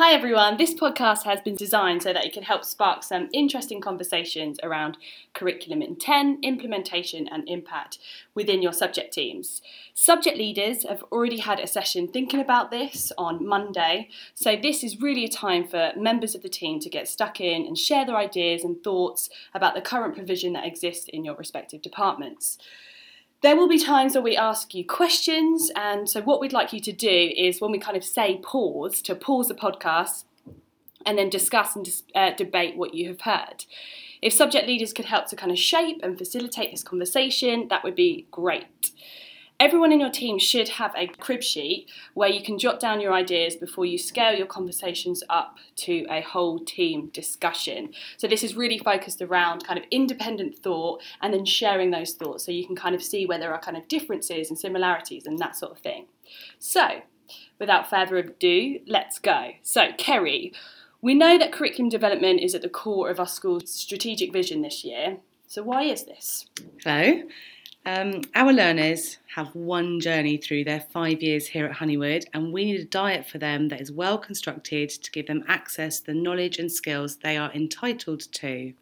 Hi everyone, this podcast has been designed so that it can help spark some interesting conversations around curriculum intent, implementation, and impact within your subject teams. Subject leaders have already had a session thinking about this on Monday, so this is really a time for members of the team to get stuck in and share their ideas and thoughts about the current provision that exists in your respective departments. There will be times where we ask you questions, and so what we'd like you to do is when we kind of say pause, to pause the podcast and then discuss and uh, debate what you have heard. If subject leaders could help to kind of shape and facilitate this conversation, that would be great. Everyone in your team should have a crib sheet where you can jot down your ideas before you scale your conversations up to a whole team discussion. So, this is really focused around kind of independent thought and then sharing those thoughts so you can kind of see where there are kind of differences and similarities and that sort of thing. So, without further ado, let's go. So, Kerry, we know that curriculum development is at the core of our school's strategic vision this year. So, why is this? Hello. Um, our learners have one journey through their five years here at Honeywood, and we need a diet for them that is well constructed to give them access to the knowledge and skills they are entitled to.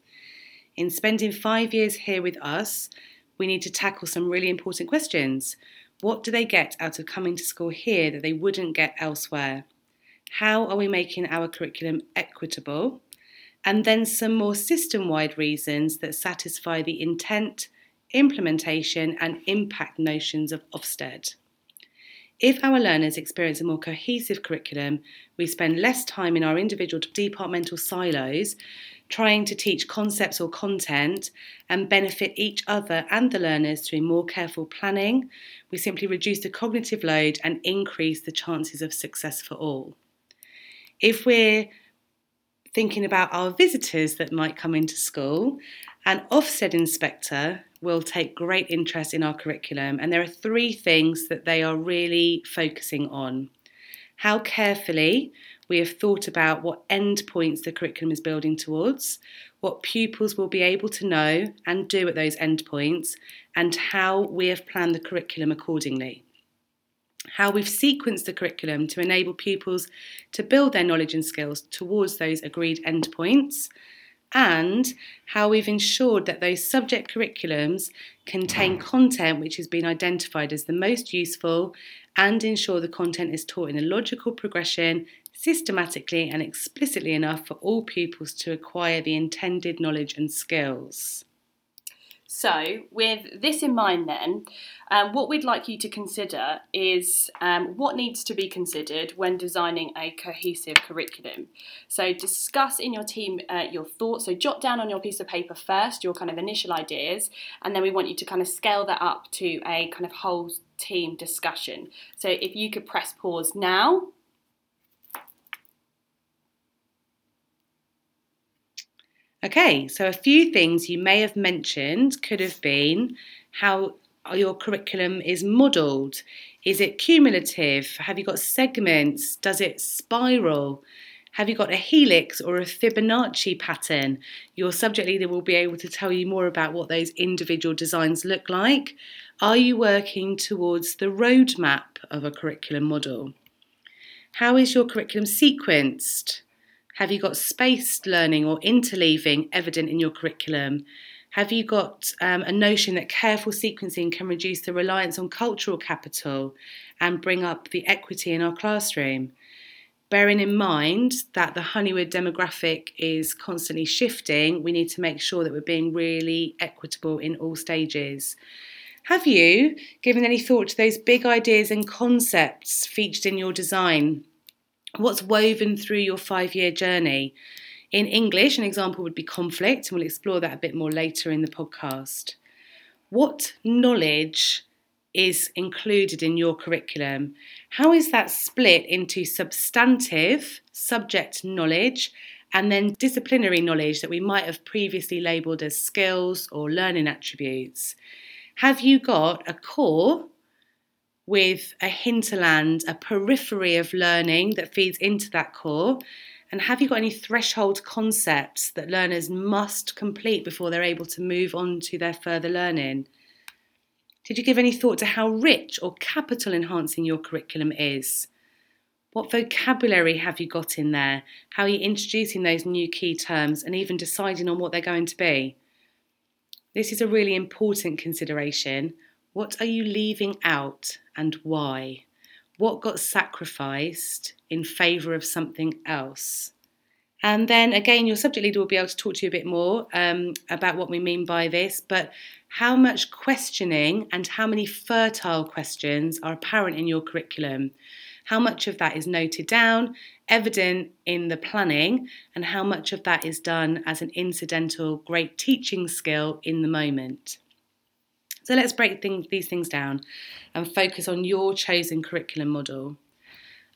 In spending five years here with us, we need to tackle some really important questions. What do they get out of coming to school here that they wouldn't get elsewhere? How are we making our curriculum equitable? And then some more system wide reasons that satisfy the intent implementation, and impact notions of Ofsted. If our learners experience a more cohesive curriculum, we spend less time in our individual departmental silos trying to teach concepts or content and benefit each other and the learners through more careful planning. We simply reduce the cognitive load and increase the chances of success for all. If we're thinking about our visitors that might come into school, an Ofsted inspector will take great interest in our curriculum, and there are three things that they are really focusing on. How carefully we have thought about what endpoints the curriculum is building towards, what pupils will be able to know and do at those endpoints, and how we have planned the curriculum accordingly. How we've sequenced the curriculum to enable pupils to build their knowledge and skills towards those agreed endpoints, and how we've ensured that those subject curriculums contain content which has been identified as the most useful and ensure the content is taught in a logical progression, systematically and explicitly enough for all pupils to acquire the intended knowledge and skills. So, with this in mind, then, um, what we'd like you to consider is um, what needs to be considered when designing a cohesive curriculum. So, discuss in your team uh, your thoughts. So, jot down on your piece of paper first your kind of initial ideas, and then we want you to kind of scale that up to a kind of whole team discussion. So, if you could press pause now Okay, so a few things you may have mentioned could have been how your curriculum is modelled. Is it cumulative? Have you got segments? Does it spiral? Have you got a helix or a Fibonacci pattern? Your subject leader will be able to tell you more about what those individual designs look like. Are you working towards the roadmap of a curriculum model? How is your curriculum sequenced? Have you got spaced learning or interleaving evident in your curriculum? Have you got um, a notion that careful sequencing can reduce the reliance on cultural capital and bring up the equity in our classroom? Bearing in mind that the Honeywood demographic is constantly shifting, we need to make sure that we're being really equitable in all stages. Have you given any thought to those big ideas and concepts featured in your design? What's woven through your five year journey. In English, an example would be conflict, and we'll explore that a bit more later in the podcast. What knowledge is included in your curriculum? How is that split into substantive subject knowledge and then disciplinary knowledge that we might have previously labelled as skills or learning attributes? Have you got a core with a hinterland, a periphery of learning that feeds into that core? And have you got any threshold concepts that learners must complete before they're able to move on to their further learning? Did you give any thought to how rich or capital enhancing your curriculum is? What vocabulary have you got in there? How are you introducing those new key terms and even deciding on what they're going to be? This is a really important consideration. What are you leaving out and why? What got sacrificed in favour of something else? And then again, your subject leader will be able to talk to you a bit more um, about what we mean by this, but how much questioning and how many fertile questions are apparent in your curriculum? How much of that is noted down, evident in the planning, and how much of that is done as an incidental, great teaching skill in the moment? So let's break these things down and focus on your chosen curriculum model.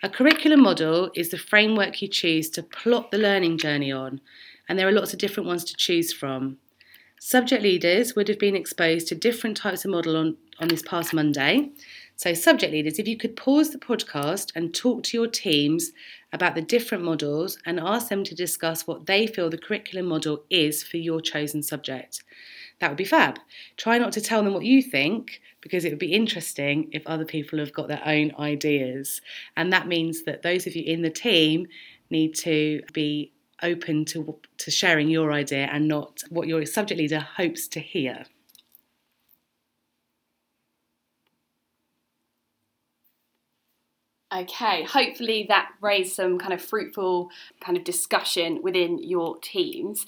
A curriculum model is the framework you choose to plot the learning journey on, and there are lots of different ones to choose from. Subject leaders would have been exposed to different types of model on, on this past Monday. So, subject leaders, if you could pause the podcast and talk to your teams about the different models and ask them to discuss what they feel the curriculum model is for your chosen subject that would be fab. Try not to tell them what you think because it would be interesting if other people have got their own ideas. And that means that those of you in the team need to be open to, to sharing your idea and not what your subject leader hopes to hear. Okay, hopefully that raised some kind of fruitful kind of discussion within your teams.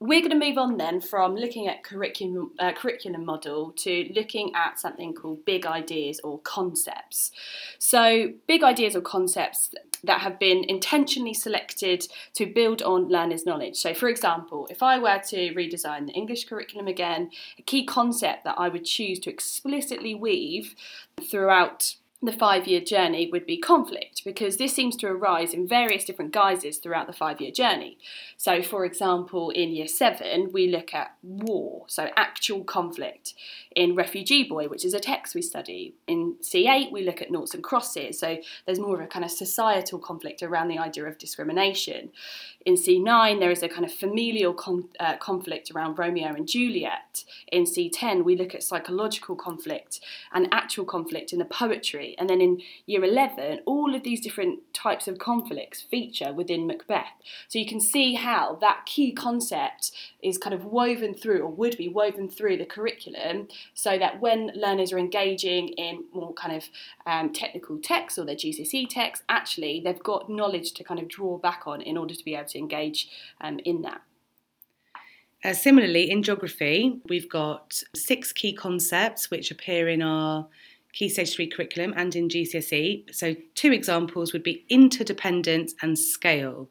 We're going to move on then from looking at curriculum, uh, curriculum model to looking at something called big ideas or concepts. So, big ideas or concepts that have been intentionally selected to build on learners' knowledge. So, for example, if I were to redesign the English curriculum again, a key concept that I would choose to explicitly weave throughout the five year journey would be conflict because this seems to arise in various different guises throughout the five year journey. So, for example, in year seven, we look at war, so actual conflict. In Refugee Boy, which is a text we study. In C8, we look at noughts and crosses, so there's more of a kind of societal conflict around the idea of discrimination. In C9, there is a kind of familial con- uh, conflict around Romeo and Juliet. In C10, we look at psychological conflict and actual conflict in the poetry. And then in year 11, all of these different types of conflicts feature within Macbeth. So you can see how that key concept is kind of woven through, or would be woven through the curriculum, so that when learners are engaging in more kind of um, technical texts or their GCSE texts, actually they've got knowledge to kind of draw back on in order to be able to engage um, in that. Uh, similarly, in geography, we've got six key concepts which appear in our Key Stage 3 curriculum and in GCSE. So, two examples would be interdependence and scale.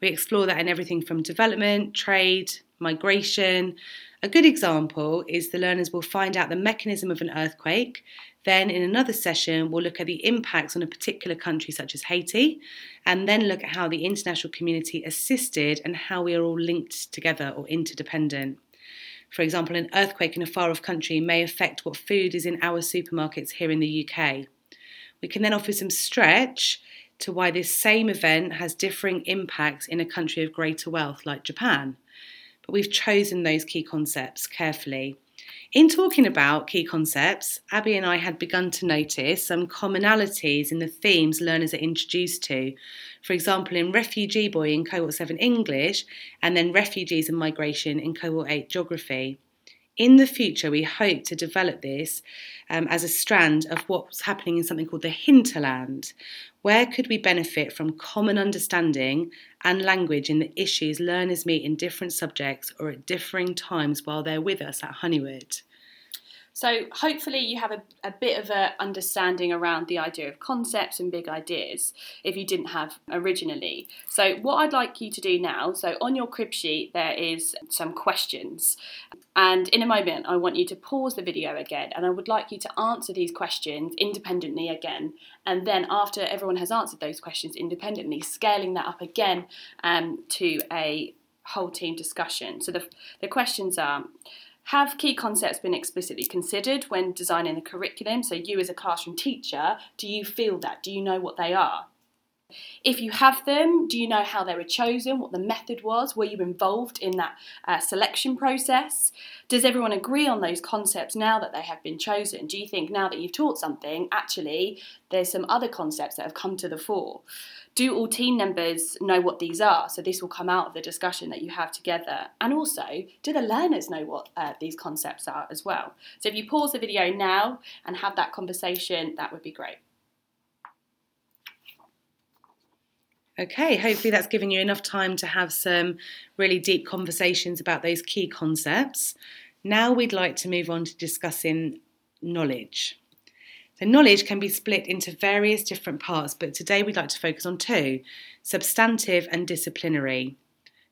We explore that in everything from development, trade, migration. A good example is the learners will find out the mechanism of an earthquake. Then, in another session, we'll look at the impacts on a particular country, such as Haiti, and then look at how the international community assisted and how we are all linked together or interdependent. For example, an earthquake in a far off country may affect what food is in our supermarkets here in the UK. We can then offer some stretch to why this same event has differing impacts in a country of greater wealth like Japan. But we've chosen those key concepts carefully. In talking about key concepts, Abby and I had begun to notice some commonalities in the themes learners are introduced to. For example, in Refugee Boy in Cohort 7 English, and then Refugees and Migration in Cohort 8 Geography. In the future, we hope to develop this um, as a strand of what's happening in something called the hinterland. Where could we benefit from common understanding and language in the issues learners meet in different subjects or at differing times while they're with us at Honeywood? So hopefully you have a, a bit of an understanding around the idea of concepts and big ideas if you didn't have originally. So what I'd like you to do now, so on your crib sheet there is some questions and in a moment I want you to pause the video again and I would like you to answer these questions independently again and then after everyone has answered those questions independently scaling that up again um, to a whole team discussion. So the, the questions are have key concepts been explicitly considered when designing the curriculum? So, you as a classroom teacher, do you feel that? Do you know what they are? If you have them, do you know how they were chosen, what the method was? Were you involved in that uh, selection process? Does everyone agree on those concepts now that they have been chosen? Do you think now that you've taught something, actually, there's some other concepts that have come to the fore? Do all team members know what these are? So this will come out of the discussion that you have together. And also, do the learners know what uh, these concepts are as well? So if you pause the video now and have that conversation, that would be great. Okay, hopefully that's given you enough time to have some really deep conversations about those key concepts. Now we'd like to move on to discussing knowledge. So, knowledge can be split into various different parts, but today we'd like to focus on two substantive and disciplinary.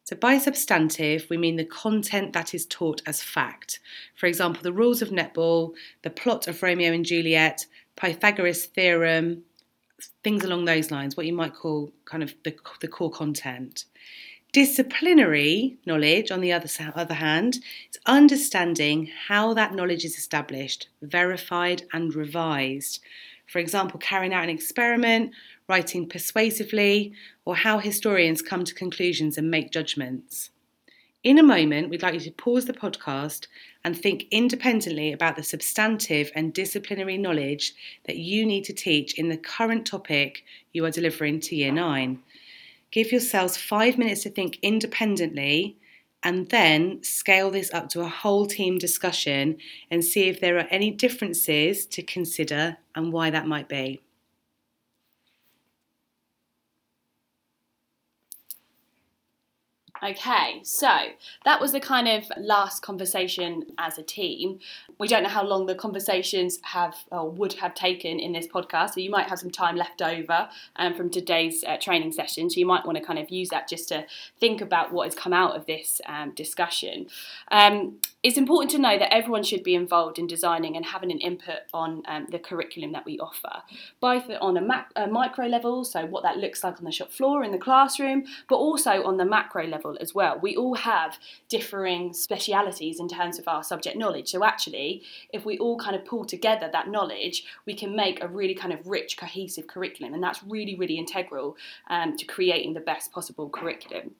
So, by substantive, we mean the content that is taught as fact. For example, the rules of netball, the plot of Romeo and Juliet, Pythagoras' theorem, things along those lines, what you might call kind of the, the core content. Disciplinary knowledge, on the other, other hand, is understanding how that knowledge is established, verified, and revised. For example, carrying out an experiment, writing persuasively, or how historians come to conclusions and make judgments. In a moment, we'd like you to pause the podcast and think independently about the substantive and disciplinary knowledge that you need to teach in the current topic you are delivering to Year 9. Give yourselves five minutes to think independently and then scale this up to a whole team discussion and see if there are any differences to consider and why that might be. Okay, so that was the kind of last conversation as a team. We don't know how long the conversations have or would have taken in this podcast, so you might have some time left over um, from today's uh, training session. So you might want to kind of use that just to think about what has come out of this um, discussion. Um, it's important to know that everyone should be involved in designing and having an input on um, the curriculum that we offer, both on a, mac- a micro level, so what that looks like on the shop floor in the classroom, but also on the macro level as well. We all have differing specialities in terms of our subject knowledge. So, actually, if we all kind of pull together that knowledge, we can make a really kind of rich, cohesive curriculum, and that's really, really integral um, to creating the best possible curriculum.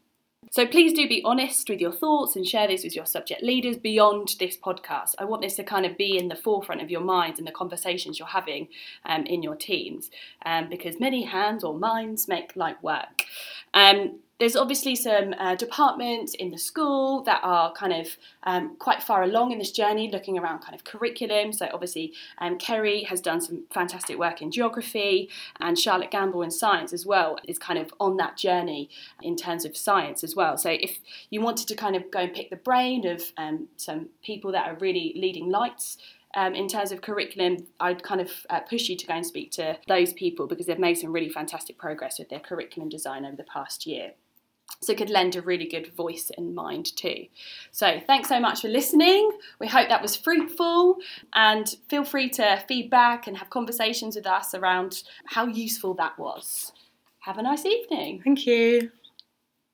So please do be honest with your thoughts and share this with your subject leaders beyond this podcast. I want this to kind of be in the forefront of your minds and the conversations you're having um, in your teams um, because many hands or minds make light work. Um, there's obviously some uh, departments in the school that are kind of um, quite far along in this journey, looking around kind of curriculum. So obviously, um, Kerry has done some fantastic work in geography, and Charlotte Gamble in science as well is kind of on that journey in terms of science as well. So if you wanted to kind of go and pick the brain of um, some people that are really leading lights um, in terms of curriculum, I'd kind of uh, push you to go and speak to those people because they've made some really fantastic progress with their curriculum design over the past year so it could lend a really good voice and mind too. So thanks so much for listening. We hope that was fruitful and feel free to feedback and have conversations with us around how useful that was. Have a nice evening. Thank you.